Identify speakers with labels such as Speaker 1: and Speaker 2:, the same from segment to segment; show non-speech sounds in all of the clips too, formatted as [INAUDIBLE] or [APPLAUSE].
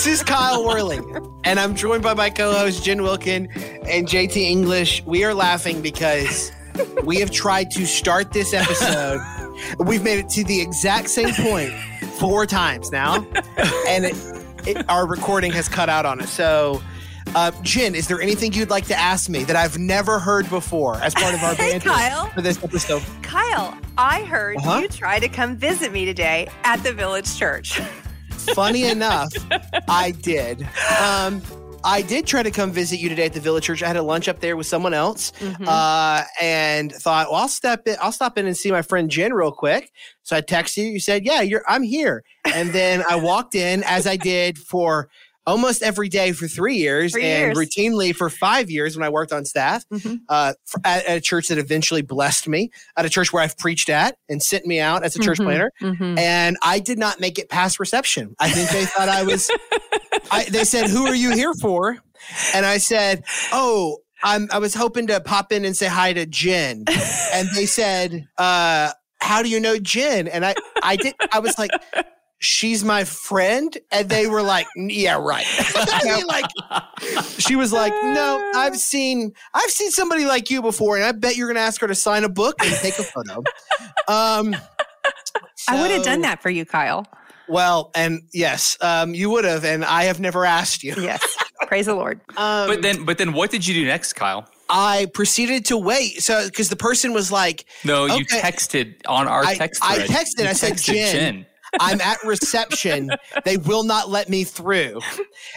Speaker 1: This is Kyle Worley, and I'm joined by my co-host Jen Wilkin and JT English. We are laughing because we have tried to start this episode. [LAUGHS] We've made it to the exact same point four times now, and it, it, our recording has cut out on us. So, uh, Jen, is there anything you'd like to ask me that I've never heard before as part of our [LAUGHS]
Speaker 2: Hey,
Speaker 1: banter
Speaker 2: Kyle.
Speaker 1: for this episode?
Speaker 2: Kyle, I heard
Speaker 1: Uh-huh.
Speaker 2: you tried to come visit me today at the Village Church. [LAUGHS]
Speaker 1: Funny enough, I did. Um, I did try to come visit you today at the Village Church. I had a lunch up there with someone else,
Speaker 2: Mhm.
Speaker 1: uh, and thought, well, I'll step in. I'll stop in and see my friend Jen real quick. So I texted you. You said, "Yeah, you're. I'm here." And then I walked in as I did for almost every day for three years,
Speaker 2: For
Speaker 1: and
Speaker 2: years.
Speaker 1: routinely for five years when I worked on staff
Speaker 2: Mhm.
Speaker 1: uh, at, at a church that eventually blessed me, at a church where I've preached at and sent me out as a church
Speaker 2: Mhm.
Speaker 1: planner
Speaker 2: Mhm.
Speaker 1: and I did not make it past reception. I think they thought I was. [LAUGHS] I, they said, "Who are you here for?" And I said, "Oh, I'm. I was hoping to pop in and say hi to Jen." And they said, uh, "How do you know Jen?" And I, I did. I was like. She's my friend, and they were like, "Yeah, right." [LAUGHS] I mean, like, she was like, "No, I've seen, I've seen somebody like you before, and I bet you're gonna ask her to sign a book and take a photo." Um,
Speaker 2: I would have done that for you, Kyle.
Speaker 1: well, and yes, um, you would have, and I have never asked you.
Speaker 2: Yes. Praise the Lord. [LAUGHS]
Speaker 1: Um,
Speaker 3: But then, but then, what did you do next, Kyle?
Speaker 1: I proceeded to wait. So, because the person was like,
Speaker 3: No, you texted on our
Speaker 1: I-
Speaker 3: text.
Speaker 1: I
Speaker 3: thread.
Speaker 1: texted,
Speaker 3: You
Speaker 1: I said,
Speaker 3: texted
Speaker 1: "Jen." I'm at reception. they will not let me through.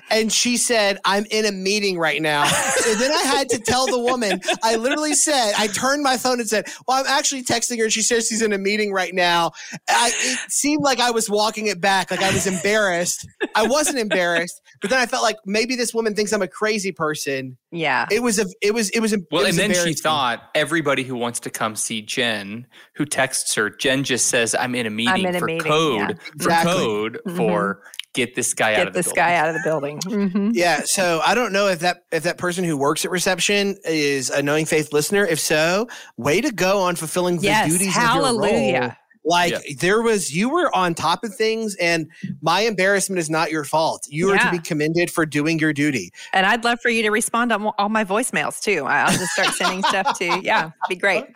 Speaker 1: And she said, I'm in a meeting right now. So then I had to tell the woman, I literally said, I turned my phone and said, Well, I'm actually texting her. She says she's in a meeting right now. I, it seemed like I was walking it back, like I was embarrassed. I wasn't embarrassed, but then I felt like maybe this woman thinks I'm a crazy person.
Speaker 2: Yeah.
Speaker 1: It was a, it was, it was,
Speaker 3: Well,
Speaker 1: it was
Speaker 3: and then she thought everybody who wants to come see Jen, who texts her, Jen just says, "I'm in a meeting
Speaker 2: in a
Speaker 3: for
Speaker 2: meeting,
Speaker 3: code
Speaker 2: yeah.
Speaker 3: for
Speaker 1: Exactly.
Speaker 3: code
Speaker 2: Mhm.
Speaker 3: for get this guy out of the
Speaker 2: this
Speaker 3: building."
Speaker 2: guy out of the building. [LAUGHS] Mhm.
Speaker 1: Yeah, so I don't know if that if that person who works at reception is a knowing faith listener. If so, way to go on fulfilling the
Speaker 2: Yes.
Speaker 1: duties of your role.
Speaker 2: Hallelujah.
Speaker 1: Like
Speaker 3: Yeah.
Speaker 1: there was, you were on top of things, and my embarrassment is not your fault. You are to be commended for doing your duty.
Speaker 2: And I'd love for you to respond on all my voicemails too. I- I'll just start sending stuff to, yeah, be great. [LAUGHS]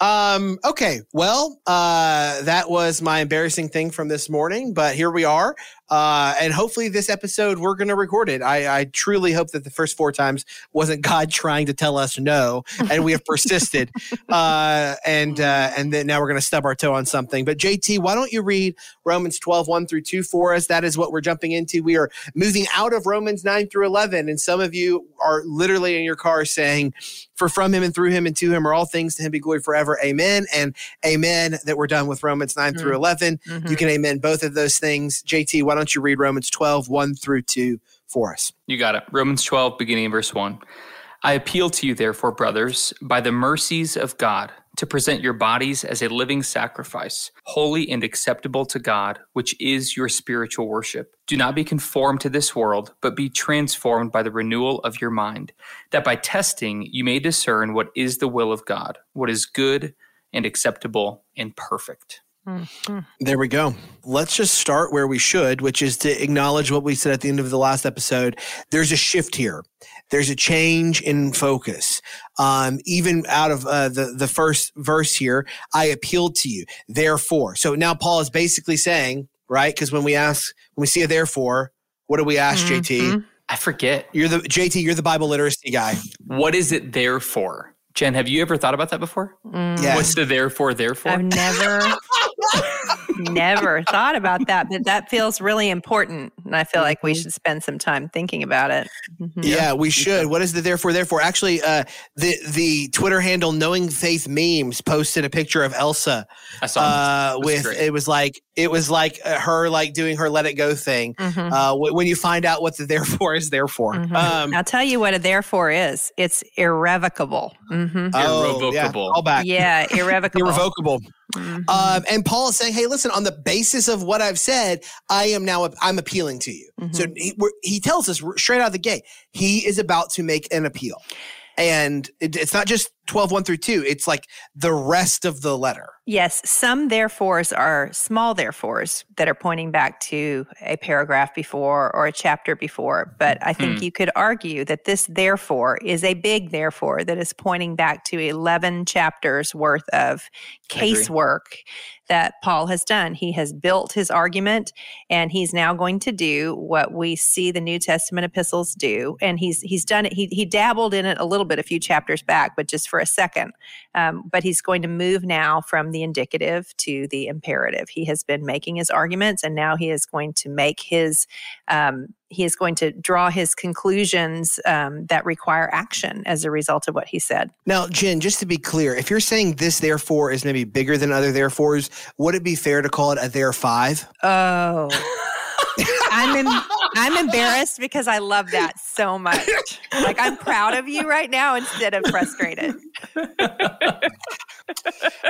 Speaker 1: Um, okay, well, uh, that was my embarrassing thing from this morning, but here we are. Uh, and hopefully this episode we're going to record it. I, I truly hope that the first four times wasn't God trying to tell us no, and we have persisted. [LAUGHS] uh, and uh, and then now we're going to stub our toe on something. But JT, why don't you read Romans 12, 1 through 2 for us? That is what we're jumping into. We are moving out of Romans 9 through 11. And some of you are literally in your car saying, For from him and through him and to him are all things, to him be glory forever. Amen. And amen that we're done with Romans 9 through 11.
Speaker 2: Mhm.
Speaker 1: You can amen both of those things. JT, why don't you read Romans 12, 1 through 2 for us?
Speaker 3: You got it. Romans 12, beginning in verse 1. I appeal to you, therefore, brothers, by the mercies of God, to present your bodies as a living sacrifice, holy and acceptable to God, which is your spiritual worship. Do not be conformed to this world, but be transformed by the renewal of your mind, that by testing you may discern what is the will of God, what is good and acceptable and perfect.
Speaker 2: Mhm.
Speaker 1: There we go. Let's just start where we should, which is to acknowledge what we said at the end of the last episode. There's a shift here. There's a change in focus. Um, even out of uh, the the first verse here, I appealed to you. Therefore, so now Paul is basically saying, right? Because when we ask, when we see a therefore, what do we ask, JT?
Speaker 2: Mhm.
Speaker 3: I forget.
Speaker 1: You're the JT. You're the Bible literacy guy.
Speaker 3: What is it there for? Jen, have you ever thought about that before?
Speaker 2: Mm.
Speaker 1: Yeah.
Speaker 3: What's the therefore, therefore?
Speaker 2: I've never, [LAUGHS] [LAUGHS] never thought about that, but that feels really important. And I feel like we
Speaker 1: Mhm.
Speaker 2: should spend some time thinking about it. Mhm.
Speaker 1: Yeah, we should. What is the therefore? Therefore, actually, uh, the the Twitter handle Knowing Faith Memes posted a picture of Elsa
Speaker 3: I saw
Speaker 1: uh,
Speaker 3: That's
Speaker 1: with
Speaker 3: great.
Speaker 1: it was like it was like uh, her like doing her let it go thing.
Speaker 2: Mhm.
Speaker 1: Uh, wh- when you find out what the [LAUGHS] therefore is therefore.
Speaker 2: Mhm.
Speaker 1: Um,
Speaker 2: I'll tell you what a therefore is. It's irrevocable. hmm
Speaker 1: oh, yeah,
Speaker 3: Irrevocable.
Speaker 1: all back.
Speaker 2: Yeah, [LAUGHS] irrevocable.
Speaker 1: Irrevocable.
Speaker 2: Mhm.
Speaker 1: Um, and Paul is saying, "Hey, listen. On the basis of what I've said, I am now. I'm appealing to you." So
Speaker 2: Mhm.
Speaker 1: he, we're, he tells us straight out of the gate, he is about to make an appeal, and it, it's not just 12, 1 through 2. It's like the rest of the letter.
Speaker 2: Yes, some therefores are small therefores that are pointing back to a paragraph before or a chapter before. But I think hmm. you could argue that this therefore is a big therefore that is pointing back to 11 chapters worth of casework that Paul has done. He has built his argument and he's now going to do what we see the New Testament epistles do. And he's he's done it. He he dabbled in it a little bit a few chapters back, but just for a second. Um, but he's going to move now from the indicative to the imperative. He has been making his arguments and now he is going to make his um, he is going to draw his conclusions um, that require action as a result of what he said.
Speaker 1: Now, Jen, just to be clear, if you're saying this therefore is maybe bigger than other therefores, would it be fair to call it a there five?
Speaker 2: Oh. [LAUGHS] I'm em- [LAUGHS] I'm embarrassed because I love that so much. Like I'm proud of you right now instead of frustrated.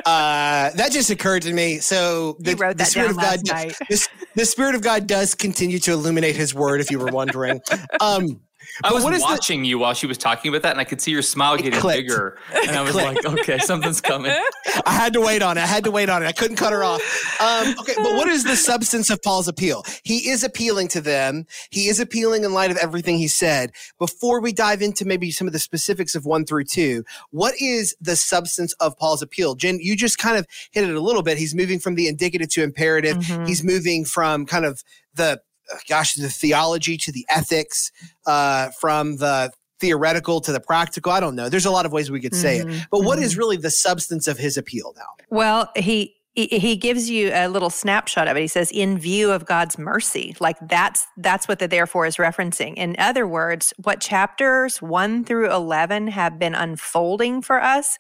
Speaker 1: uh, that just occurred to me. So
Speaker 2: the, wrote that the spirit of God,
Speaker 1: the, the, spirit of God does continue to illuminate His word. If you were wondering, [LAUGHS] um,
Speaker 3: I was watching the, you while she was talking about that, and I could see your smile getting bigger. [LAUGHS] And I was like, okay, something's coming. [LAUGHS]
Speaker 1: I had to wait on it. I had to wait on it. I couldn't cut her off. Um, okay, but what is the substance of Paul's appeal? He is appealing to them. He is appealing in light of everything he said. Before we dive into maybe some of the specifics of one through two, what is the substance of Paul's appeal? Jen, you just kind of hit it a little bit. He's moving from the indicative to imperative. Mm-hmm. He's moving from kind of the gosh, the theology to the ethics, uh, from the theoretical to the practical. I don't know. There's a lot of ways we could say mm-hmm. it. But what mm-hmm. is really the substance of his appeal now?
Speaker 2: Well, he he gives you a little snapshot of it. He says, "In view of God's mercy," like that's that's what the therefore is referencing. In other words, what chapters one through eleven have been unfolding for us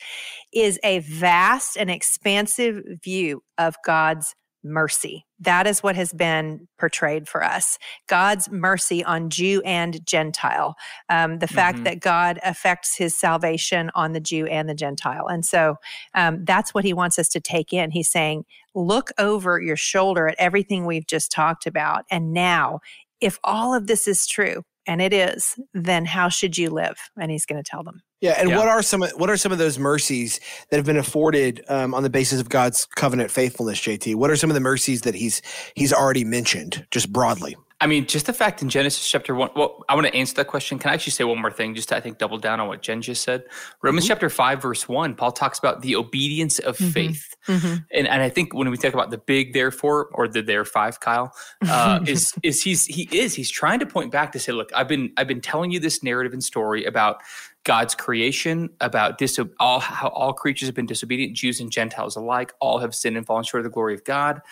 Speaker 2: is a vast and expansive view of God's mercy. That is what has been portrayed for us God's mercy on Jew and Gentile. Um, the mm-hmm. fact that God affects his salvation on the Jew and the Gentile. And so um, that's what he wants us to take in. He's saying, look over your shoulder at everything we've just talked about. And now, if all of this is true, and it is, then how should you live? And he's going to tell them.
Speaker 1: Yeah, and yeah. what are some what are some of those mercies that have been afforded um, on the basis of God's covenant faithfulness? JT, what are some of the mercies that he's he's already mentioned, just broadly?
Speaker 3: I mean, just the fact in Genesis chapter one. Well, I want to answer that question. Can I actually say one more thing, just to I think double down on what Jen just said? Romans mm-hmm. chapter five, verse one, Paul talks about the obedience of mm-hmm. faith, mm-hmm. and and I think when we talk about the big therefore or the there five, Kyle, uh, [LAUGHS] is is he's he is he's trying to point back to say, look, I've been I've been telling you this narrative and story about God's creation, about diso- all how all creatures have been disobedient, Jews and Gentiles alike, all have sinned and fallen short of the glory of God.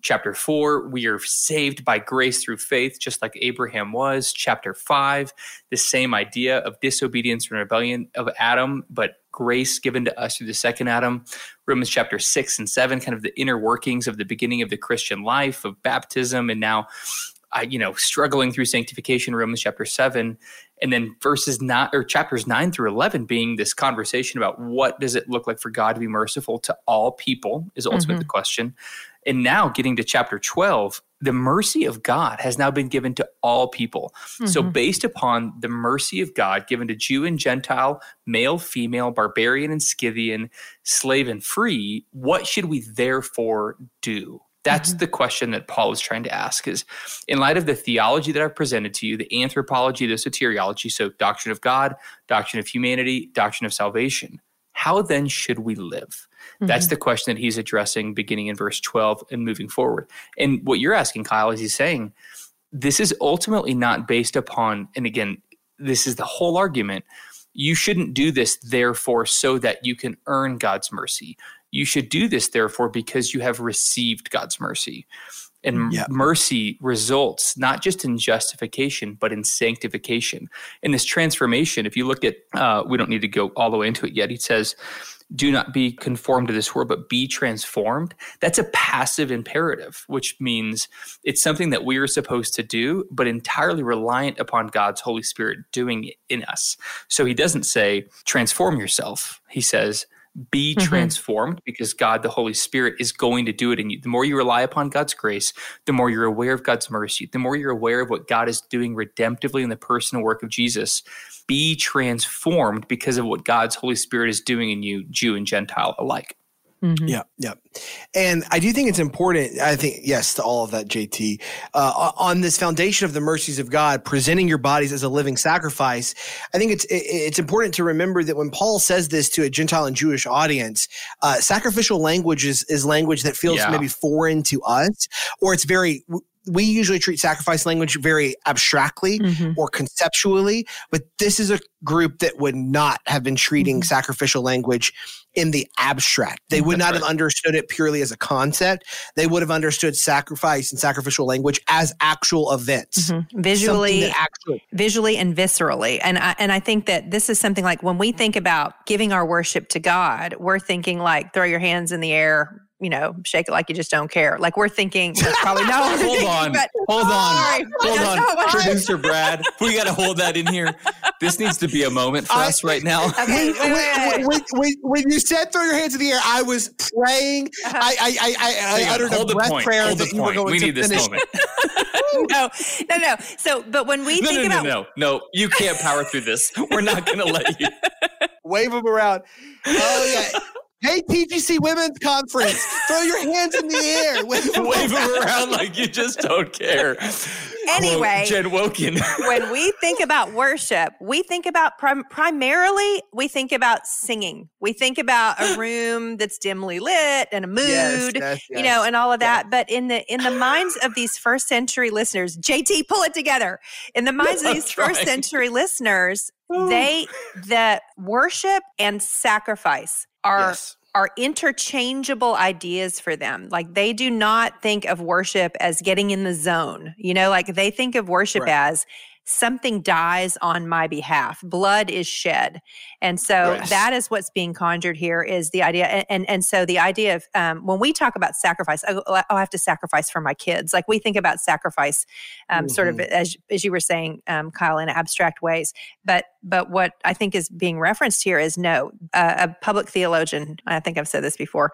Speaker 3: Chapter four, we are saved by grace through faith, just like Abraham was. Chapter five, the same idea of disobedience and rebellion of Adam, but grace given to us through the second Adam. Romans chapter six and seven, kind of the inner workings of the beginning of the Christian life, of baptism, and now uh, you know, struggling through sanctification, Romans chapter seven, and then verses nine or chapters nine through eleven being this conversation about what does it look like for God to be merciful to all people is ultimately mm-hmm. the question. And now getting to chapter 12, the mercy of God has now been given to all people. Mm-hmm. So, based upon the mercy of God given to Jew and Gentile, male, female, barbarian and Scythian, slave and free, what should we therefore do? That's mm-hmm. the question that Paul is trying to ask is in light of the theology that I've presented to you, the anthropology, the soteriology, so doctrine of God, doctrine of humanity, doctrine of salvation, how then should we live? Mm-hmm. That's the question that he's addressing beginning in verse 12 and moving forward. And what you're asking, Kyle, is he's saying this is ultimately not based upon, and again, this is the whole argument. You shouldn't do this, therefore, so that you can earn God's mercy. You should do this, therefore, because you have received God's mercy. And yeah. mercy results not just in justification, but in sanctification. In this transformation, if you look at, uh, we don't need to go all the way into it yet. He says, do not be conformed to this world, but be transformed. That's a passive imperative, which means it's something that we are supposed to do, but entirely reliant upon God's Holy Spirit doing it in us. So he doesn't say, transform yourself. He says, Be mm-hmm. transformed because God, the Holy Spirit, is going to do it in you. The more you rely upon God's grace, the more you're aware of God's mercy, the more you're aware of what God is doing redemptively in the personal work of Jesus. Be transformed because of what God's Holy Spirit is doing in you, Jew and Gentile alike.
Speaker 1: Mm-hmm. Yeah, yeah. And I do think it's important. I think, yes, to all of that, JT, uh, on this foundation of the mercies of God, presenting your bodies as a living sacrifice. I think it's it's important to remember that when Paul says this to a Gentile and Jewish audience, uh, sacrificial language is, is language that feels yeah. maybe foreign to us, or it's very we usually treat sacrifice language very abstractly mm-hmm. or conceptually, but this is a group that would not have been treating mm-hmm. sacrificial language in the abstract. They would That's not right. have understood it purely as a concept. They would have understood sacrifice and sacrificial language as actual events,
Speaker 2: mm-hmm. visually, actually- visually and viscerally. And I, and I think that this is something like when we think about giving our worship to God, we're thinking like throw your hands in the air, you know, shake it like you just don't care. Like we're thinking, probably no. [LAUGHS]
Speaker 3: hold
Speaker 2: thinking,
Speaker 3: on, but, hold on, hold on, producer Brad. We got to hold that in here. This needs to be a moment for I, us right now.
Speaker 1: Okay, wait, wait, wait, wait, when you said throw your hands in the air, I was praying. Uh-huh. I, I, I, I, I uttered hold a breath point. prayer
Speaker 3: hold
Speaker 1: that
Speaker 3: you were going we to need finish. this moment. [LAUGHS] [LAUGHS]
Speaker 2: no, no, no. So, but when we
Speaker 3: no,
Speaker 2: think
Speaker 3: no,
Speaker 2: about
Speaker 3: no, no, no, you can't power through this. We're not going to let you
Speaker 1: wave them around. Oh yeah. Hey, TGC Women's Conference, throw your hands in the air. [LAUGHS]
Speaker 3: Wave, Wave them around like you just don't care.
Speaker 2: Anyway,
Speaker 3: Quote, Jen Wilkin. [LAUGHS]
Speaker 2: when we think about worship, we think about prim- primarily, we think about singing. We think about a [GASPS] room that's dimly lit and a mood, yes, yes, yes. you know, and all of that. But in the in the minds of these first century listeners, JT, pull it together. In the minds of [LAUGHS] these first century listeners, oh. they the worship and sacrifice are yes. are interchangeable ideas for them. Like they do not think of worship as getting in the zone. You know, like they think of worship right. as something dies on my behalf blood is shed and so yes. that is what's being conjured here is the idea and and, and so the idea of um, when we talk about sacrifice oh, oh, i have to sacrifice for my kids like we think about sacrifice um, mm-hmm. sort of mm-hmm. as, as you were saying um, kyle in abstract ways but but what i think is being referenced here is no uh, a public theologian i think i've said this before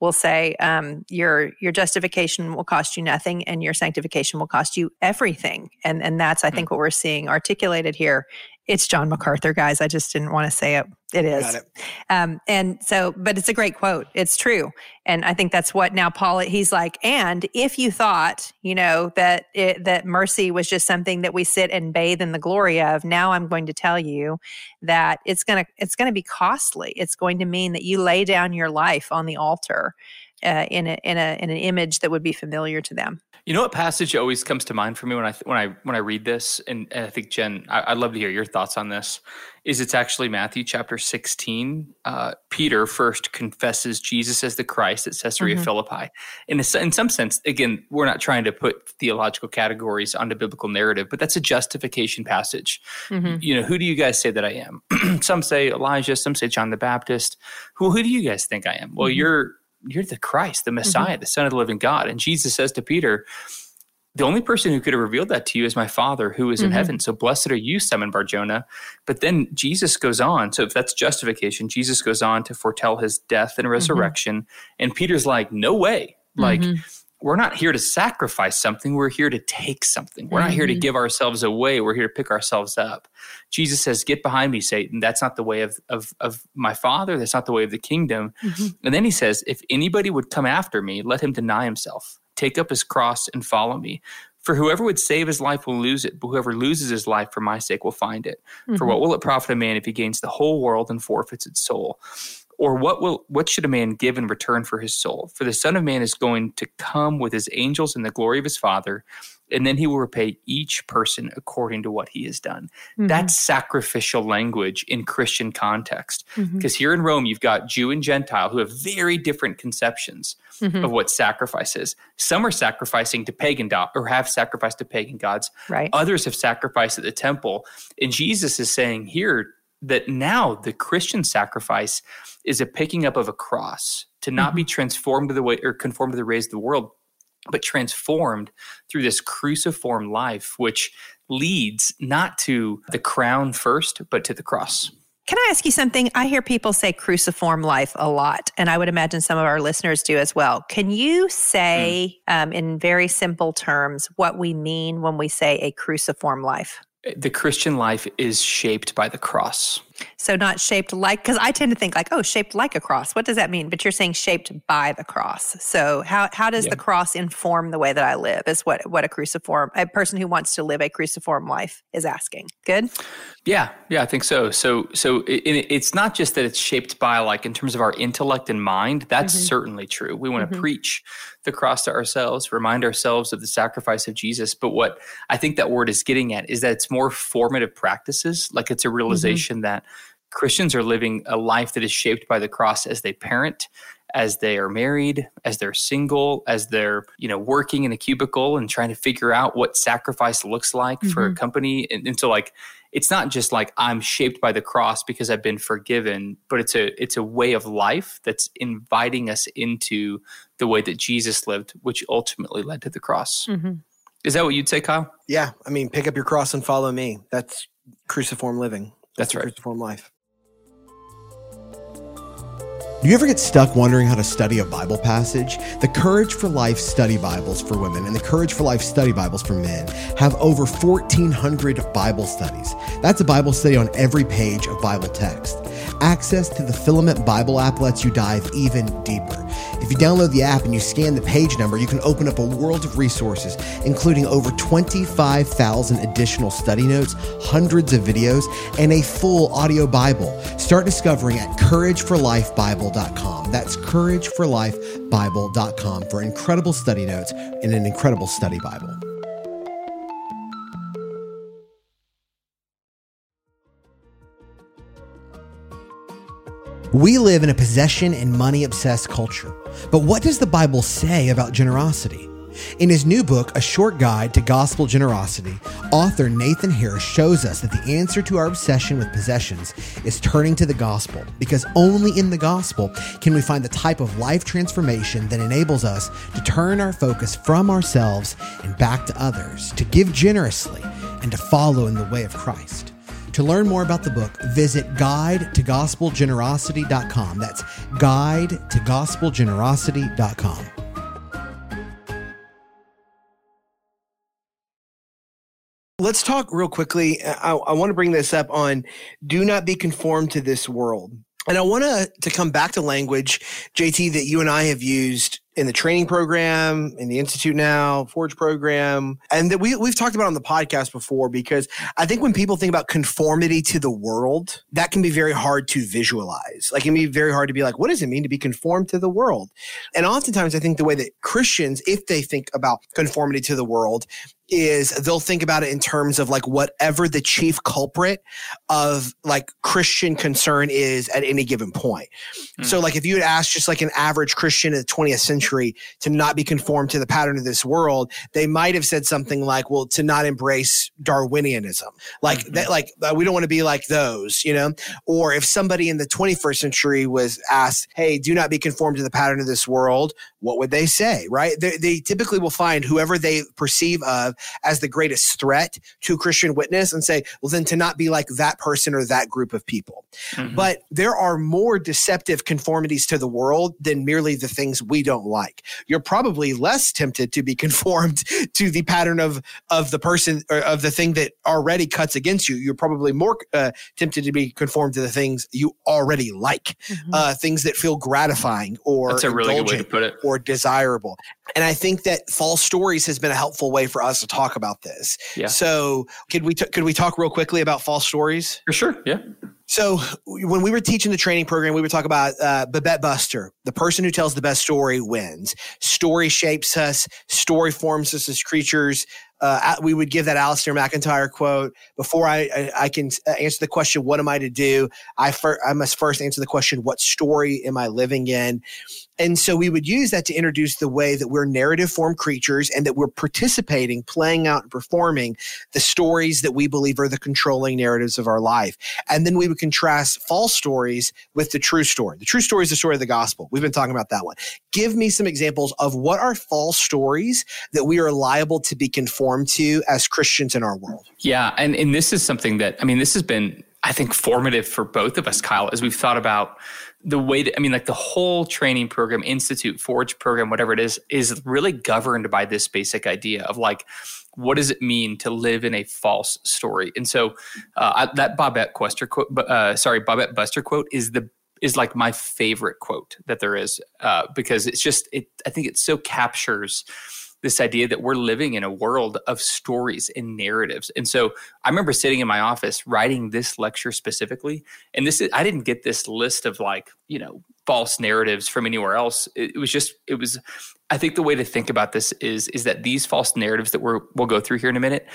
Speaker 2: will say um, your your justification will cost you nothing and your sanctification will cost you everything and and that's i think mm-hmm. what we're seeing articulated here it's john macarthur guys. I just didn't want to say it. It is. it. Um, and so but it's a great quote. It's true. And i think that's what now paul he's like and if you thought you know that it, that mercy was just something that we sit and bathe in the glory of now i'm going to tell you that it's going to it's going to be costly. It's going to mean that you lay down your life on the altar uh, in a in a in an image that would be familiar to them
Speaker 3: you know what passage always comes to mind for me when I when I when I read this, and, and I think Jen, I, would love to hear your thoughts on this. Is it's actually Matthew chapter sixteen. Uh, Peter first confesses Jesus as the Christ at Caesarea mm-hmm. Philippi. In a, in some sense, again, we're not trying to put theological categories onto biblical narrative, but that's a justification passage. Mm-hmm. You know, who do you guys say that I am? [CLEARS THROAT] some say Elijah, some say John the Baptist. Who who do you guys think I am? Well, mm-hmm. you're you're the Christ, the Messiah, mm-hmm. the Son of the living God. And Jesus says to Peter, the only person who could have revealed that to you is my Father who is in mm-hmm. heaven. So blessed are you, Simon Barjona. But then Jesus goes on. So if that's justification, Jesus goes on to foretell his death and mm-hmm. resurrection. Mm-hmm. And Peter's like, no way. Like, mm-hmm we're not here to sacrifice something. We're here to take something. We're mm-hmm. not here to mm-hmm. give ourselves away. We're here to pick ourselves up. Jesus says, Get behind me, Satan. That's not the way of, of, of my Father. That's not the way of the kingdom. Mm-hmm. And then he says, If anybody would come after me, let him deny himself, take up his cross, and follow me. For whoever would save his life will lose it, but whoever loses his life for my sake will find it. Mm-hmm. For what will it profit a man if he gains the whole world and forfeits its soul? Or what will what should a man give in return for his soul? For the Son of Man is going to come with his angels in the glory of his Father, and then he will repay each person according to what he has done. Mm-hmm. That's sacrificial language in Christian context. Because mm-hmm. here in Rome, you've got Jew and Gentile who have very different conceptions mm-hmm. of what sacrifice is. Some are sacrificing to pagan do- or have sacrificed to pagan gods.
Speaker 2: Right.
Speaker 3: Others have sacrificed at the temple. And Jesus is saying here that now the Christian sacrifice is a picking up of a cross to not mm-hmm. be transformed to the way or conformed to the ways of the world, but transformed through this cruciform life, which leads not to the crown first, but to the cross.
Speaker 2: Can I ask you something? I hear people say cruciform life a lot, and I would imagine some of our listeners do as well. Can you say, mm. um, in very simple terms, what we mean when we say a cruciform life?
Speaker 3: The Christian life is shaped by the cross.
Speaker 2: So not shaped like because I tend to think like, oh, shaped like a cross. What does that mean? But you're saying shaped by the cross. So how how does yeah. the cross inform the way that I live? Is what what a cruciform a person who wants to live a cruciform life is asking. Good.
Speaker 3: Yeah, yeah, I think so. So so it, it's not just that it's shaped by like in terms of our intellect and mind. That's mm-hmm. certainly true. We want to mm-hmm. preach the cross to ourselves, remind ourselves of the sacrifice of Jesus. But what I think that word is getting at is that it's more formative practices. Like it's a mm-hmm. realization mm-hmm. that Christians are living a life that is shaped by the cross as they parent, as they are married, as they're single, as they're, you know, working in a cubicle and trying to figure out what sacrifice looks like mm-hmm. for a mm-hmm. company. And, and so like it's not just like I'm shaped by the cross because I've been forgiven, but it's a it's a way of life that's inviting us into the way that Jesus lived, which ultimately led to the cross. Mm-hmm. Is that what you'd say, Kyle?
Speaker 1: Yeah, I mean, pick up your cross and follow me. That's cruciform living.
Speaker 3: That's, That's right.
Speaker 1: Cruciform life.
Speaker 4: Do you ever get stuck wondering how to study a Bible passage? The Courage for Life study Bibles for women and the Courage for Life study Bibles for men have over 1,400 Bible studies. That's a Bible study on every page of Bible text. Access to the Filament Bible app lets you dive even deeper. If you download the app and you scan the page number, you can open up a world of resources, including over 25,000 additional study notes, hundreds of videos, and a full audio Bible. Start discovering at courageforlifebible.com. That's courageforlifebible.com for incredible study notes and an incredible study Bible. We live in a possession and money obsessed culture. But what does the Bible say about generosity? In his new book, A Short Guide to Gospel Generosity, author Nathan Harris shows us that the answer to our obsession with possessions is turning to the gospel, because only in the gospel can we find the type of life transformation that enables us to turn our focus from ourselves and back to others, to give generously, and to follow in the way of Christ. To learn more about the book, visit guide to gospelgenerosity.com. That's guide to gospelgenerosity.com.
Speaker 1: Let's talk real quickly. I, I want to bring this up on do not be conformed to this world. And I want to, to come back to language, JT, that you and I have used in the training program, in the Institute Now, Forge program, and that we, we've talked about on the podcast before because I think when people think about conformity to the world, that can be very hard to visualize. Like it can be very hard to be like, what does it mean to be conformed to the world? And oftentimes I think the way that Christians, if they think about conformity to the world, is they'll think about it in terms of like whatever the chief culprit of like Christian concern is at any given point. Mm. So like if you had asked just like an average Christian in the 20th century to not be conformed to the pattern of this world, they might have said something like, well, to not embrace Darwinianism. Like mm-hmm. that, like uh, we don't want to be like those, you know? Or if somebody in the 21st century was asked, hey, do not be conformed to the pattern of this world, what would they say, right? They, they typically will find whoever they perceive of as the greatest threat to Christian witness and say, well, then to not be like that person or that group of people. Mm-hmm. But there are more deceptive conformities to the world than merely the things we don't like. You're probably less tempted to be [LAUGHS] conformed to the pattern of of the person or of the thing that already cuts against you. You're probably more uh, tempted to be conformed to the things you already like, mm-hmm. uh, things that feel gratifying or
Speaker 3: that's a really good way to put it
Speaker 1: or desirable. And I think that false stories has been a helpful way for us to talk about this. Yeah. So could we t- could we talk real quickly about false stories?
Speaker 3: For sure. Yeah.
Speaker 1: So when we were teaching the training program, we would talk about uh, Bobette Buster. The person who tells the best story wins. Story shapes us. Story forms us as creatures. Uh, we would give that Alasdair MacIntyre quote before I, I, I can uh, answer the question, "What am I to do?" I fir- I must first answer the question, "What story am I living in?" And so we would use that to introduce the way that we're narrative form creatures and that we're participating, playing out, and performing the stories that we believe are the controlling narratives of our life. And then we would contrast false stories with the true story. The true story is the story of the gospel. We've been talking about that one. Give me some examples of what are false stories that we are liable to be conformed to as Christians in our world.
Speaker 3: Yeah. And, and this is something that, I mean, this has been I think, formative for both of us, Kyle, as we've thought about the way that, I mean, like the whole training program, institute, forge program, whatever it is, is really governed by this basic idea of like, what does it mean to live in a false story? And so uh, that Bobette Quester quote, uh, sorry, Bobette Buster quote is the is like my favorite quote that there is uh, because it's just it. I think it so captures this idea that we're living in a world of stories and narratives. And so I remember sitting in my office writing this lecture specifically. And this is, I didn't get this list of like, you know, false narratives from anywhere else. It, it was just, it was, I think the way to think about this is, is that these false narratives that we're, we'll go through here in a minute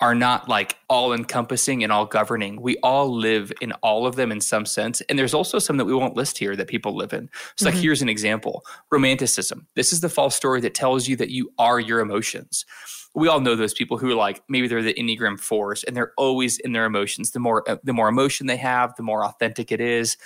Speaker 3: are not like all encompassing and all governing. We all live in all of them in some sense. And there's also some that we won't list here that people live in. So, mm-hmm. like, here's an example romanticism. This is the false story that tells you that you are your emotions. We all know those people who are like maybe they're the Enneagram fours and they're always in their emotions. The more the more emotion they have, the more authentic it is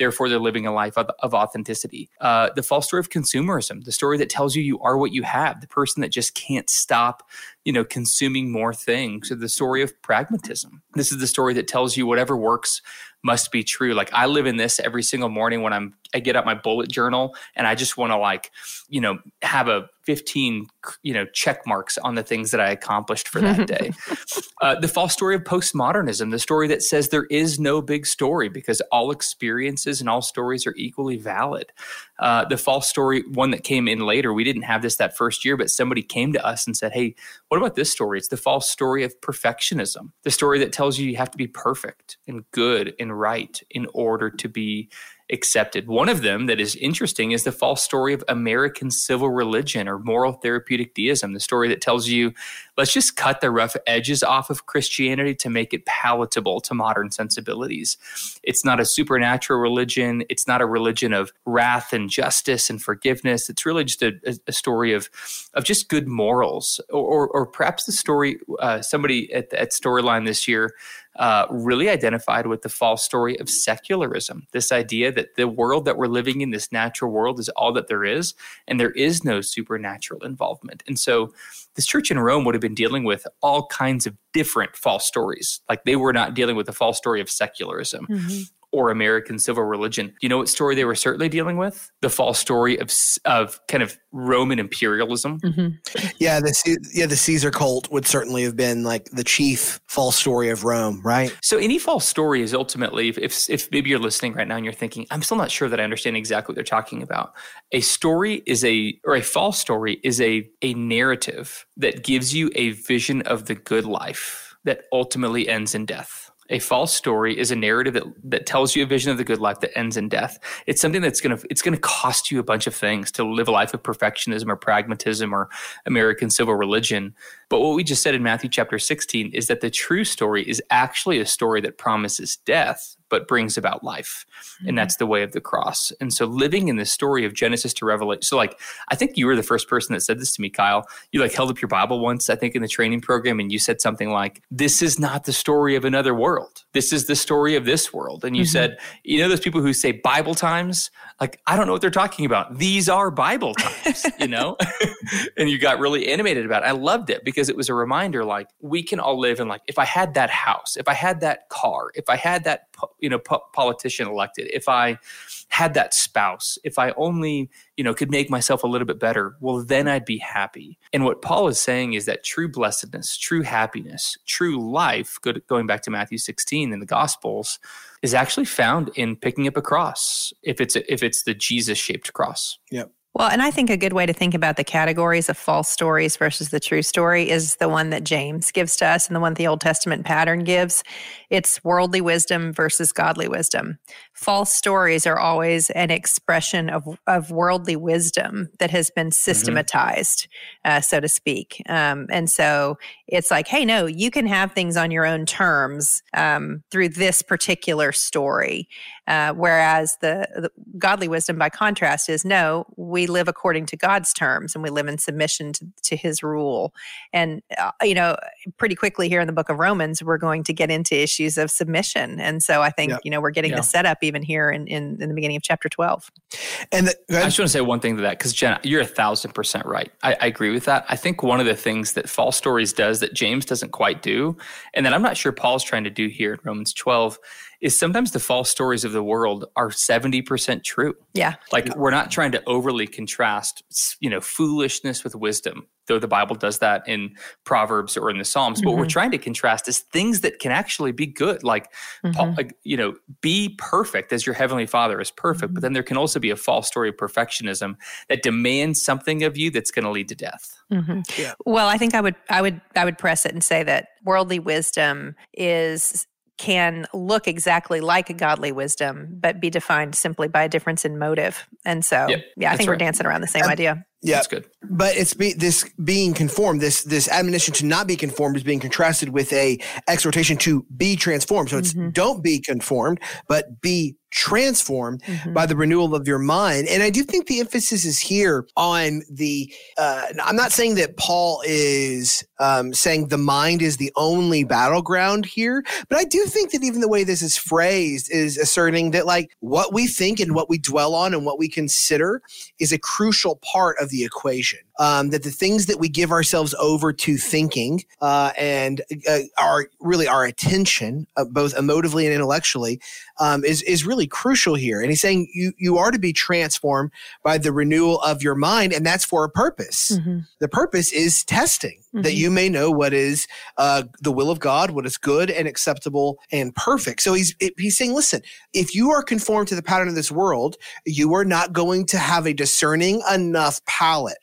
Speaker 3: Therefore, they're living a life of, of authenticity. Uh, the false story of consumerism, the story that tells you you are what you have, the person that just can't stop, you know, consuming more things. So the story of pragmatism. This is the story that tells you whatever works must be true. Like I live in this every single morning when I'm I get out my bullet journal and I just want to like, you know, have a 15, you know, check marks on the things that I accomplished for that day. [LAUGHS] uh, the false story of postmodernism, the story that says there is no big story because all experiences and all stories are equally valid. Uh, the false story, one that came in later, we didn't have this that first year, but somebody came to us and said, Hey, what about this story? It's the false story of perfectionism, the story that tells you you have to be perfect and good and right in order to be accepted. One of them that is interesting is the false story of American civil religion or moral therapeutic deism, the story that tells you, let's just cut the rough edges off of Christianity to make it palatable to modern sensibilities. It's not a supernatural religion, it's not a religion of wrath and justice and forgiveness. It's really just a, a story of, of just good morals, or, or, or perhaps the story, uh, somebody at, at Storyline this year uh, really identified with the false story of secularism. This idea that the world that we're living in, this natural world, is all that there is, and there is no supernatural involvement. And so, this church in Rome would have been dealing with all kinds of different false stories. Like they were not dealing with the false story of secularism. Mm-hmm or American civil religion. You know what story they were certainly dealing with? The false story of of kind of Roman imperialism.
Speaker 1: Mm-hmm. Yeah, the yeah the Caesar cult would certainly have been like the chief false story of Rome, right?
Speaker 3: So any false story is ultimately, if if maybe you're listening right now and you're thinking, I'm still not sure that I understand exactly what they're talking about. A story is a or a false story is a a narrative that gives you a vision of the good life that ultimately ends in death a false story is a narrative that, that tells you a vision of the good life that ends in death. It's something that's gonna it's gonna cost you a bunch of things to live a life of perfectionism or pragmatism or American civil religion. But what we just said in Matthew chapter 16 is that the true story is actually a story that promises death but brings about life. Mm-hmm. And that's the way of the cross. And so living in the story of Genesis to Revelation. So like I think you were the first person that said this to me, Kyle. You like held up your Bible once, I think in the training program, and you said something like, This is not the story of another world. This is the story of this world. And you mm-hmm. said, you know those people who say Bible times? Like, I don't know what they're talking about. These are Bible times, you know? [LAUGHS] [LAUGHS] and you got really animated about it. I loved it because it was a reminder like we can all live in like if I had that house, if I had that car, if I had that you know po- politician elected if i had that spouse if i only you know could make myself a little bit better well then i'd be happy and what paul is saying is that true blessedness true happiness true life good, going back to matthew 16 in the gospels is actually found in picking up a cross if it's a, if it's the jesus shaped cross
Speaker 1: yep
Speaker 2: well, and I think a good way to think about the categories of false stories versus the true story is the one that James gives to us and the one the Old Testament pattern gives. It's worldly wisdom versus godly wisdom. False stories are always an expression of, of worldly wisdom that has been mm-hmm. systematized, mm-hmm. uh, so to speak. Um, and so it's like, hey, no, you can have things on your own terms um, through this particular story. Uh, whereas the, the, godly wisdom, by contrast, is no, we live according to God's terms and we live in submission to, to His rule. And, uh, you know, pretty quickly here in the book of Romans, we're going to get into issues of submission. And so I think, yeah. you know, we're getting yeah. the setup even here in, in, in the beginning of chapter 12.
Speaker 3: And the, I just want to say one thing to that because Jenna, you're a thousand percent right. I, I, agree with that. I think one of the things that false stories does that James doesn't quite do, and that I'm not sure Paul's trying to do here in Romans 12, is sometimes the false stories of the world are 70% true.
Speaker 2: Yeah.
Speaker 3: Like we're not trying to overly contrast, you know, foolishness with wisdom, though the Bible does that in Proverbs or in the Psalms. Mm-hmm. What we're mm-hmm. trying to contrast is things that can actually be good. Like, mm-hmm. Paul, like, you know, be perfect as your heavenly father is perfect. Mm-hmm. But then there can also be a false story of perfectionism that demands something of you that's going to lead to death.
Speaker 2: Mm-hmm. Yeah. Well, I think I would, I would, I would press it and say that worldly wisdom is can look exactly like a godly wisdom, but be defined simply by a difference in motive. And so, yep, yeah, I think right. we're dancing around the same idea.
Speaker 1: Yeah,
Speaker 3: that's good.
Speaker 1: But it's be, this being conformed. This this admonition to not be conformed is being contrasted with a exhortation to be transformed. So it's mm-hmm. don't be conformed, but be transformed mm-hmm. by the renewal of your mind. And I do think the emphasis is here on the. Uh, I'm not saying that Paul is um, saying the mind is the only battleground here, but I do think that even the way this is phrased is asserting that like what we think and what we dwell on and what we consider is a crucial part of the equation. Um, that the things that we give ourselves over to thinking uh, and uh, our really our attention, uh, both emotively and intellectually, um, is is really crucial here. And he's saying you you are to be transformed by the renewal of your mind, and that's for a purpose. Mm-hmm. The purpose is testing mm-hmm. that you may know what is uh, the will of God, what is good and acceptable and perfect. So he's he's saying, listen, if you are conformed to the pattern of this world, you are not going to have a discerning enough palate,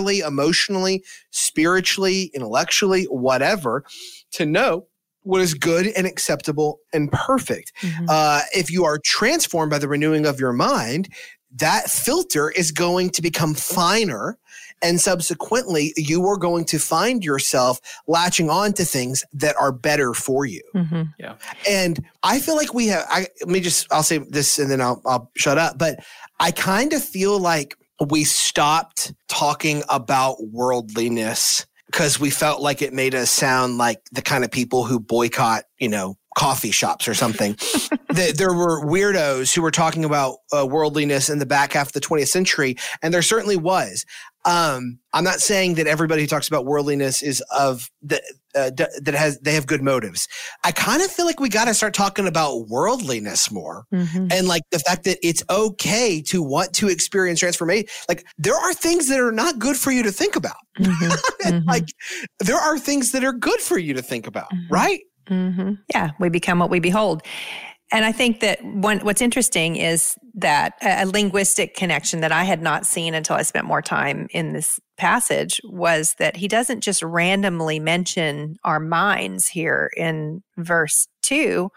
Speaker 1: morally, emotionally, spiritually, intellectually, whatever, to know what is good and acceptable and perfect. Mm-hmm. Uh, if you are transformed by the renewing of your mind, that filter is going to become finer and subsequently, you are going to find yourself latching on to things that are better for you.
Speaker 3: Mm-hmm. Yeah.
Speaker 1: And I feel like we have, I, let me just, I'll say this and then I'll, I'll shut up. But I kind of feel like we stopped talking about worldliness because we felt like it made us sound like the kind of people who boycott, you know, coffee shops or something. [LAUGHS] the, there were weirdos who were talking about uh, worldliness in the back half of the 20th century, and there certainly was. Um, I'm not saying that everybody who talks about worldliness is of the, uh, d- that has they have good motives. I kind of feel like we got to start talking about worldliness more, mm-hmm. and like the fact that it's okay to want to experience transformation. Like there are things that are not good for you to think about. Mm-hmm. [LAUGHS] mm-hmm. like there are things that are good for you to think about, mm-hmm. right?
Speaker 2: Mm-hmm. Yeah, we become what we behold. And I think that one, what's interesting is that a, a linguistic connection that I had not seen until I spent more time in this passage was that he doesn't just randomly mention our minds here in verse 2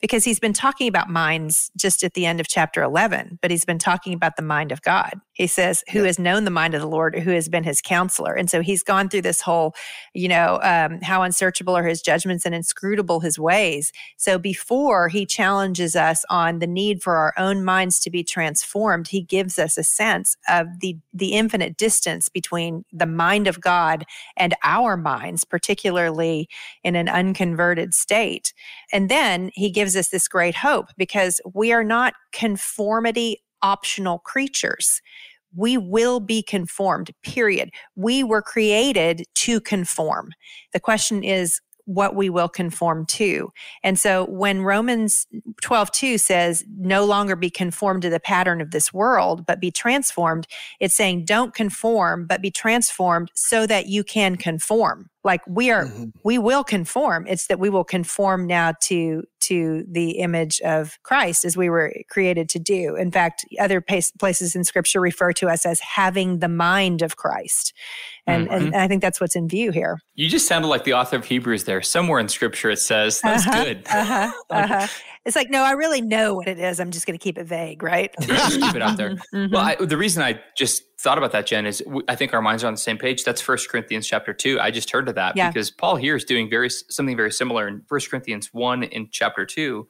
Speaker 2: because he's been talking about minds just at the end of chapter 11, but he's been talking about the mind of God. He says, Who yeah. has known the mind of the Lord, who has been his counselor? And so he's gone through this whole, you know, um, how unsearchable are his judgments and inscrutable his ways. So before he challenges us on the need for our own minds to be transformed, he gives us a sense of the, the infinite distance between the mind of God and our minds, particularly in an unconverted state. And then he gives us this great hope because we are not conformity optional creatures. We will be conformed, period. We were created to conform. The question is, what we will conform to. And so when Romans 12, 2 says, no longer be conformed to the pattern of this world, but be transformed, it's saying don't conform, but be transformed so that you can conform like we are mm-hmm. we will conform. It's that we will conform now to to the image of christ as we were created to do. In fact other places in scripture refer to us as having the mind of christ. And, mm-hmm. and i think that's what's in view here.
Speaker 3: You just sounded like the author of hebrews there. Somewhere in scripture it says that's uh-huh, good.
Speaker 2: uh-huh, [LAUGHS] uh-huh. it's like no i really know what it is. I'm just going to keep it vague right?
Speaker 3: Keep it out there. [LAUGHS] Mm-hmm. well I, the reason i just thought about that, Jen, is I think our minds are on the same page. That's First Corinthians chapter two. I just turned to that yeah. because Paul here is doing very something very similar in First Corinthians one in chapter two,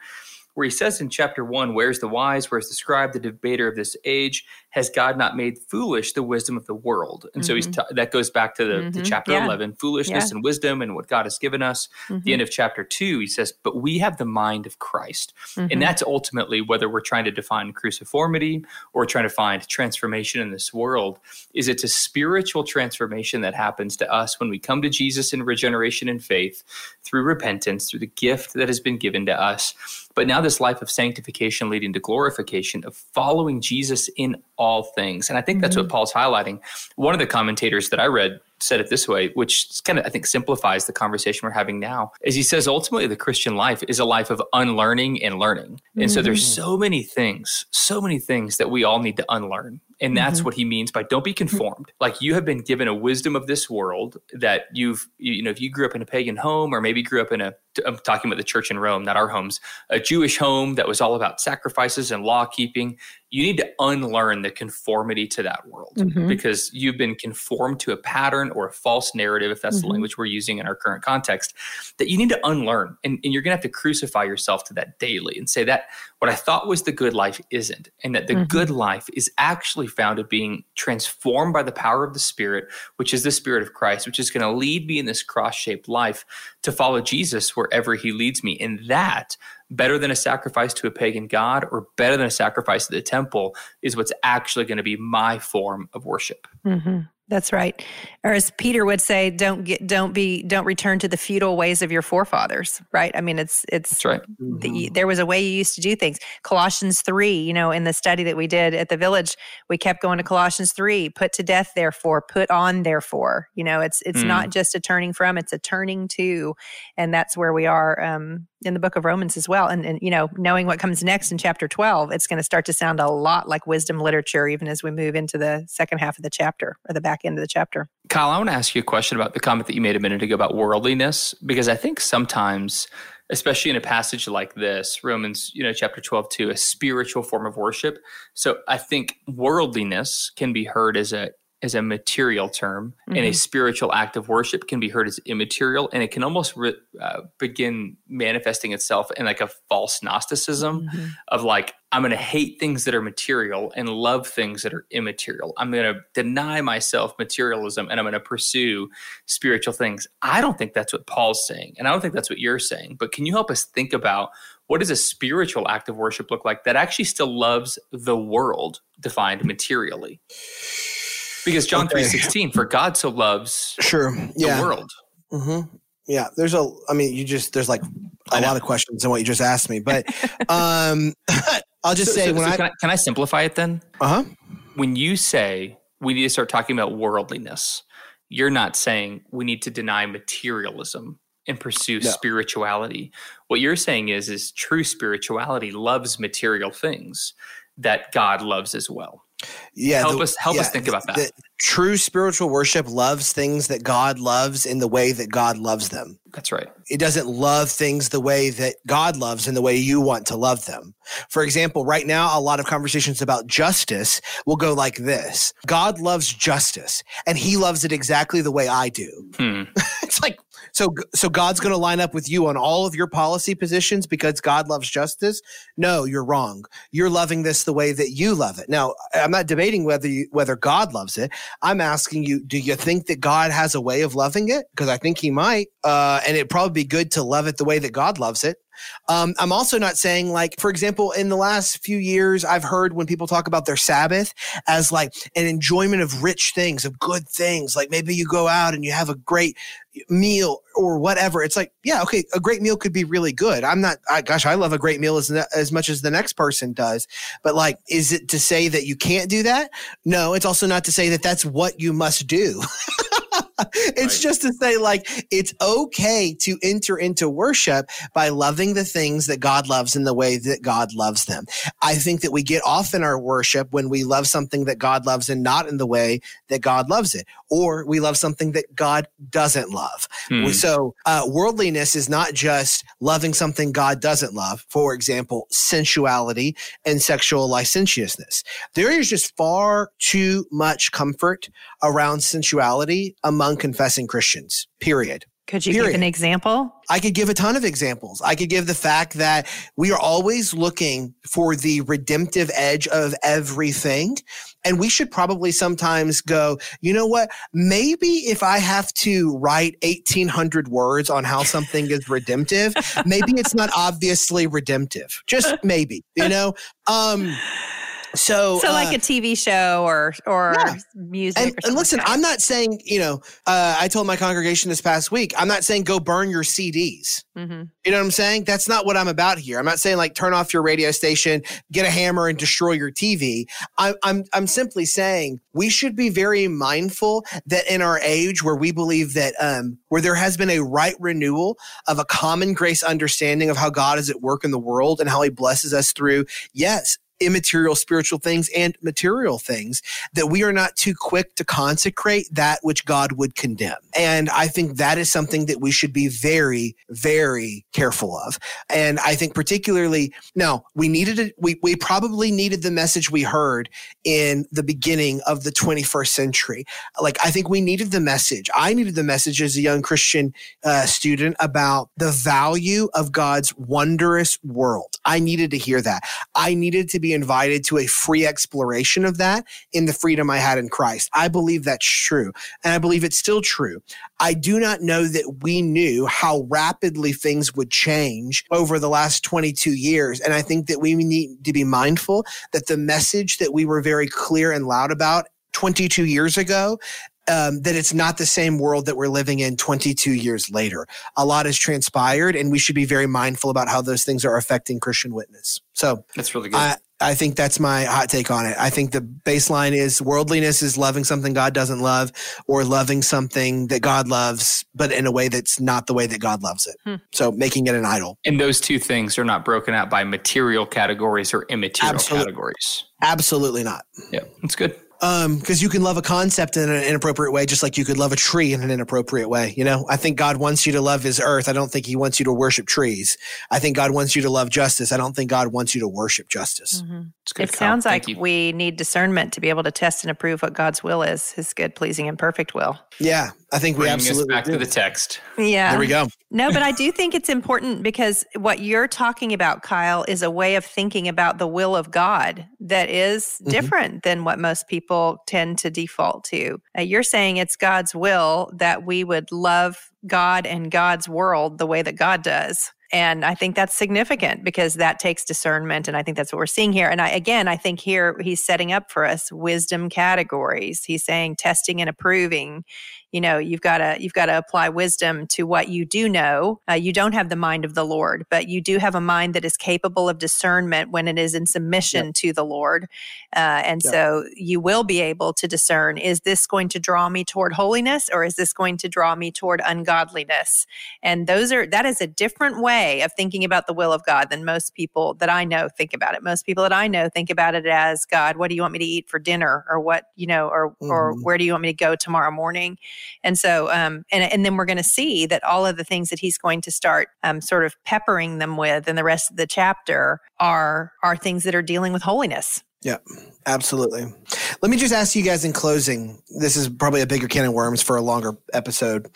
Speaker 3: where he says in chapter one, Where's the wise? Where's the scribe, the debater of this age? Has God not made foolish the wisdom of the world? And mm-hmm. so he's mm-hmm. t- that goes back to the mm-hmm. to chapter yeah. 11, foolishness yeah. and wisdom and what God has given us. Mm-hmm. The end of chapter two, he says, But we have the mind of Christ. And mm-hmm. that's ultimately whether we're trying to define cruciformity or trying to find transformation in this world, is it's a spiritual transformation that happens to us when we come to Jesus in regeneration and faith through repentance, through the gift that has been given to us. But now, this life of sanctification leading to glorification, of following Jesus in all things. And I think that's mm-hmm. what Paul's highlighting. One of the commentators that I read said it this way, which kind of, I think, simplifies the conversation we're having now, is he says ultimately the Christian life is a life of unlearning and learning. And mm-hmm. so there's mm-hmm. so many things, so many things that we all need to unlearn. And that's mm-hmm. what he means by don't be conformed. [LAUGHS] Like you have been given a wisdom of this world that you've, you know, if you grew up in a pagan home or maybe grew up in a, I'm talking about the church in Rome, not our homes, a Jewish home that was all about sacrifices and law keeping, you need to unlearn the conformity to that world mm-hmm. because you've been conformed to a pattern or a false narrative, if that's mm-hmm. the language we're using in our current context, that you need to unlearn. And, and you're going to have to crucify yourself to that daily and say that what I thought was the good life isn't, and that the mm-hmm. good life is actually found in being transformed by the power of the Spirit, which is the Spirit of Christ, which is going to lead me in this cross shaped life to follow Jesus wherever he leads me. And that better than a sacrifice to a pagan god or better than a sacrifice to the temple is what's actually going to be my form of worship.
Speaker 2: Mm-hmm. That's right. Or as Peter would say, don't get, don't be, don't return to the feudal ways of your forefathers. Right. I mean, it's, it's,
Speaker 3: That's right.
Speaker 2: The, mm-hmm. there was a way you used to do things. Colossians 3, you know, in the study that we did at the village, we kept going to Colossians 3, put to death, therefore, put on, therefore. You know, it's, it's mm. not just a turning from, it's a turning to. And that's where we are um, in the book of Romans as well. And, and, you know, knowing what comes next in chapter 12, it's going to start to sound a lot like wisdom literature, even as we move into the second half of the chapter or the back end of the chapter.
Speaker 3: Kyle, I want to ask you a question about the comment that you made a minute ago about worldliness, because I think sometimes, especially in a passage like this, Romans, you know, chapter 12, too, a spiritual form of worship. So I think worldliness can be heard as a as a material term mm-hmm. and a spiritual act of worship can be heard as immaterial and it can almost re, uh, begin manifesting itself in like a false gnosticism mm-hmm. of like i'm going to hate things that are material and love things that are immaterial i'm going to deny myself materialism and i'm going to pursue spiritual things i don't think that's what paul's saying and i don't think that's what you're saying but can you help us think about what does a spiritual act of worship look like that actually still loves the world defined materially because John three sixteen, for God so loves
Speaker 1: sure
Speaker 3: yeah. the world.
Speaker 1: Mm-hmm. Yeah, there's a. I mean, you just there's like a lot of questions in what you just asked me, but [LAUGHS] um, [LAUGHS] I'll just so, say so, when so
Speaker 3: I can, I can I simplify it then?
Speaker 1: Uh huh.
Speaker 3: When you say we need to start talking about worldliness, you're not saying we need to deny materialism and pursue no. spirituality. What you're saying is is true spirituality loves material things that God loves as well.
Speaker 1: Yeah,
Speaker 3: help the, us help yeah, us think about that. The,
Speaker 1: true spiritual worship loves things that God loves in the way that God loves them.
Speaker 3: That's right.
Speaker 1: It doesn't love things the way that God loves in the way you want to love them. For example, right now a lot of conversations about justice will go like this. God loves justice and he loves it exactly the way I do. Hmm. [LAUGHS] it's like so so God's going to line up with you on all of your policy positions because God loves justice? No, you're wrong. You're loving this the way that you love it. Now, I'm not debating whether you, whether God loves it. I'm asking you, do you think that God has a way of loving it? Because I think he might. Uh, and it'd probably be good to love it the way that God loves it. Um, I'm also not saying like, for example, in the last few years, I've heard when people talk about their Sabbath as like an enjoyment of rich things, of good things. Like maybe you go out and you have a great meal or whatever. It's like, yeah, okay, a great meal could be really good. I'm not, I, gosh, I love a great meal as as much as the next person does. But like, is it to say that you can't do that? No, it's also not to say that that's what you must do. [LAUGHS] [LAUGHS] it's right. just to say, like, it's okay to enter into worship by loving the things that God loves in the way that God loves them. I think that we get off in our worship when we love something that God loves and not in the way that God loves it, or we love something that God doesn't love. Hmm. So, uh, worldliness is not just loving something God doesn't love. For example, sensuality and sexual licentiousness. There is just far too much comfort around sensuality among confessing Christians, period.
Speaker 2: Could you Period. give an example?
Speaker 1: I could give a ton of examples. I could give the fact that we are always looking for the redemptive edge of everything. And we should probably sometimes go, you know what? Maybe if I have to write 1800 words on how something is redemptive, [LAUGHS] maybe it's not obviously redemptive. Just maybe, you know? Um, so,
Speaker 2: so like uh, a TV show or or yeah. music.
Speaker 1: And,
Speaker 2: or
Speaker 1: and listen,
Speaker 2: like
Speaker 1: I'm not saying you know. Uh, I told my congregation this past week. I'm not saying go burn your CDs. Mm-hmm. You know what I'm saying? That's not what I'm about here. I'm not saying like turn off your radio station, get a hammer, and destroy your TV. I, I'm I'm simply saying we should be very mindful that in our age where we believe that um, where there has been a right renewal of a common grace understanding of how God is at work in the world and how He blesses us through yes immaterial spiritual things and material things that we are not too quick to consecrate that which God would condemn. And I think that is something that we should be very, very careful of. And I think particularly now we needed it. We, we probably needed the message we heard in the beginning of the 21st century. Like, I think we needed the message. I needed the message as a young Christian uh, student about the value of God's wondrous world. I needed to hear that. I needed to be invited to a free exploration of that in the freedom I had in Christ. I believe that's true. And I believe it's still true. I do not know that we knew how rapidly things would change over the last 22 years. And I think that we need to be mindful that the message that we were very clear and loud about 22 years ago um, that it's not the same world that we're living in 22 years later. A lot has transpired, and we should be very mindful about how those things are affecting Christian witness. So
Speaker 3: that's really good. I,
Speaker 1: I think that's my hot take on it. I think the baseline is worldliness is loving something God doesn't love or loving something that God loves, but in a way that's not the way that God loves it. Hmm. So making it an idol.
Speaker 3: And those two things are not broken out by material categories or immaterial Absolutely. categories.
Speaker 1: Absolutely not.
Speaker 3: Yeah, that's good
Speaker 1: um because you can love a concept in an inappropriate way just like you could love a tree in an inappropriate way you know? I think god wants you to love his earth. I don't think he wants you to worship trees. I think god wants you to love justice. I don't think god wants you to worship justice.
Speaker 2: Mm-hmm. it sounds like you. we need discernment to be able to test and approve what god's will is his good pleasing and perfect will.
Speaker 1: Yeah I think we absolutely
Speaker 3: back do. to the text.
Speaker 2: Yeah.
Speaker 1: There we go.
Speaker 2: no, but I do think it's important because what you're talking about, Kyle, is a way of thinking about the will of God that is mm-hmm. different than what most people tend to default to. Uh, you're saying it's God's will that we would love God and God's world the way that God does. And I think that's significant because that takes discernment. And I think that's what we're seeing here. And I, again, I think here he's setting up for us wisdom categories. He's saying testing and approving you know you've got to you've got to apply wisdom to what you do know uh, you don't have the mind of the lord but you do have a mind that is capable of discernment when it is in submission yep. to the lord uh, and yep. so you will be able to discern is this going to draw me toward holiness or is this going to draw me toward ungodliness and those are that is a different way of thinking about the will of god than most people that i know think about it most people that i know think about it as god what do you want me to eat for dinner or what you know or mm-hmm. or where do you want me to go tomorrow morning and so, um, and, and then we're going to see that all of the things that he's going to start um, sort of peppering them with in the rest of the chapter are are things that are dealing with holiness.
Speaker 1: Yeah, absolutely. Let me just ask you guys in closing. This is probably a bigger can of worms for a longer episode.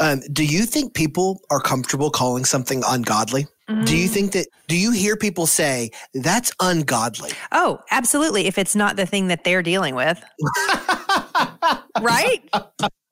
Speaker 1: Um, do you think people are comfortable calling something ungodly? Mm-hmm. Do you mm. think that, do you hear people say that's ungodly?
Speaker 2: Oh, absolutely. If it's not the thing that they're dealing with. [LAUGHS] right?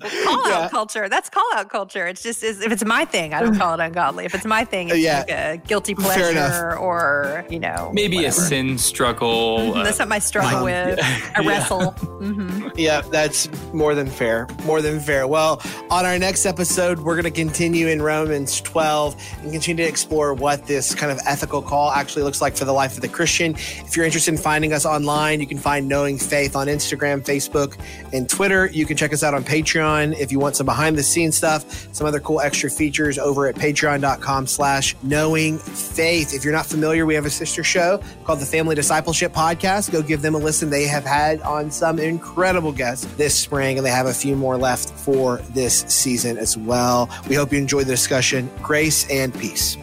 Speaker 2: call out culture. That's call out culture. It's just if it's my thing, I don't call it ungodly. If it's my thing, it's yeah. like a guilty pleasure or you know
Speaker 3: maybe whatever. a sin struggle.
Speaker 2: Mm-hmm. That's what I struggle um, with. Yeah. I wrestle. [LAUGHS]
Speaker 1: Mm-hmm. Yeah, that's more than fair. More than fair. Well, on our next episode, we're going to continue in Romans 12 and continue to explore what this kind of ethical call actually looks like for the life of the Christian. If you're interested in finding us online, you can find Knowing Faith on Instagram, Facebook, and Twitter. You can check us out on Patreon if you want some behind the scenes stuff, some other cool extra features over at patreon.com slash knowing faith. If you're not familiar, we have a sister show called the Family Discipleship Podcast. Go give them a listen. They have had on some incredible guests this spring, and they have a few more left for this season as well. We hope you enjoy the discussion. Grace and peace.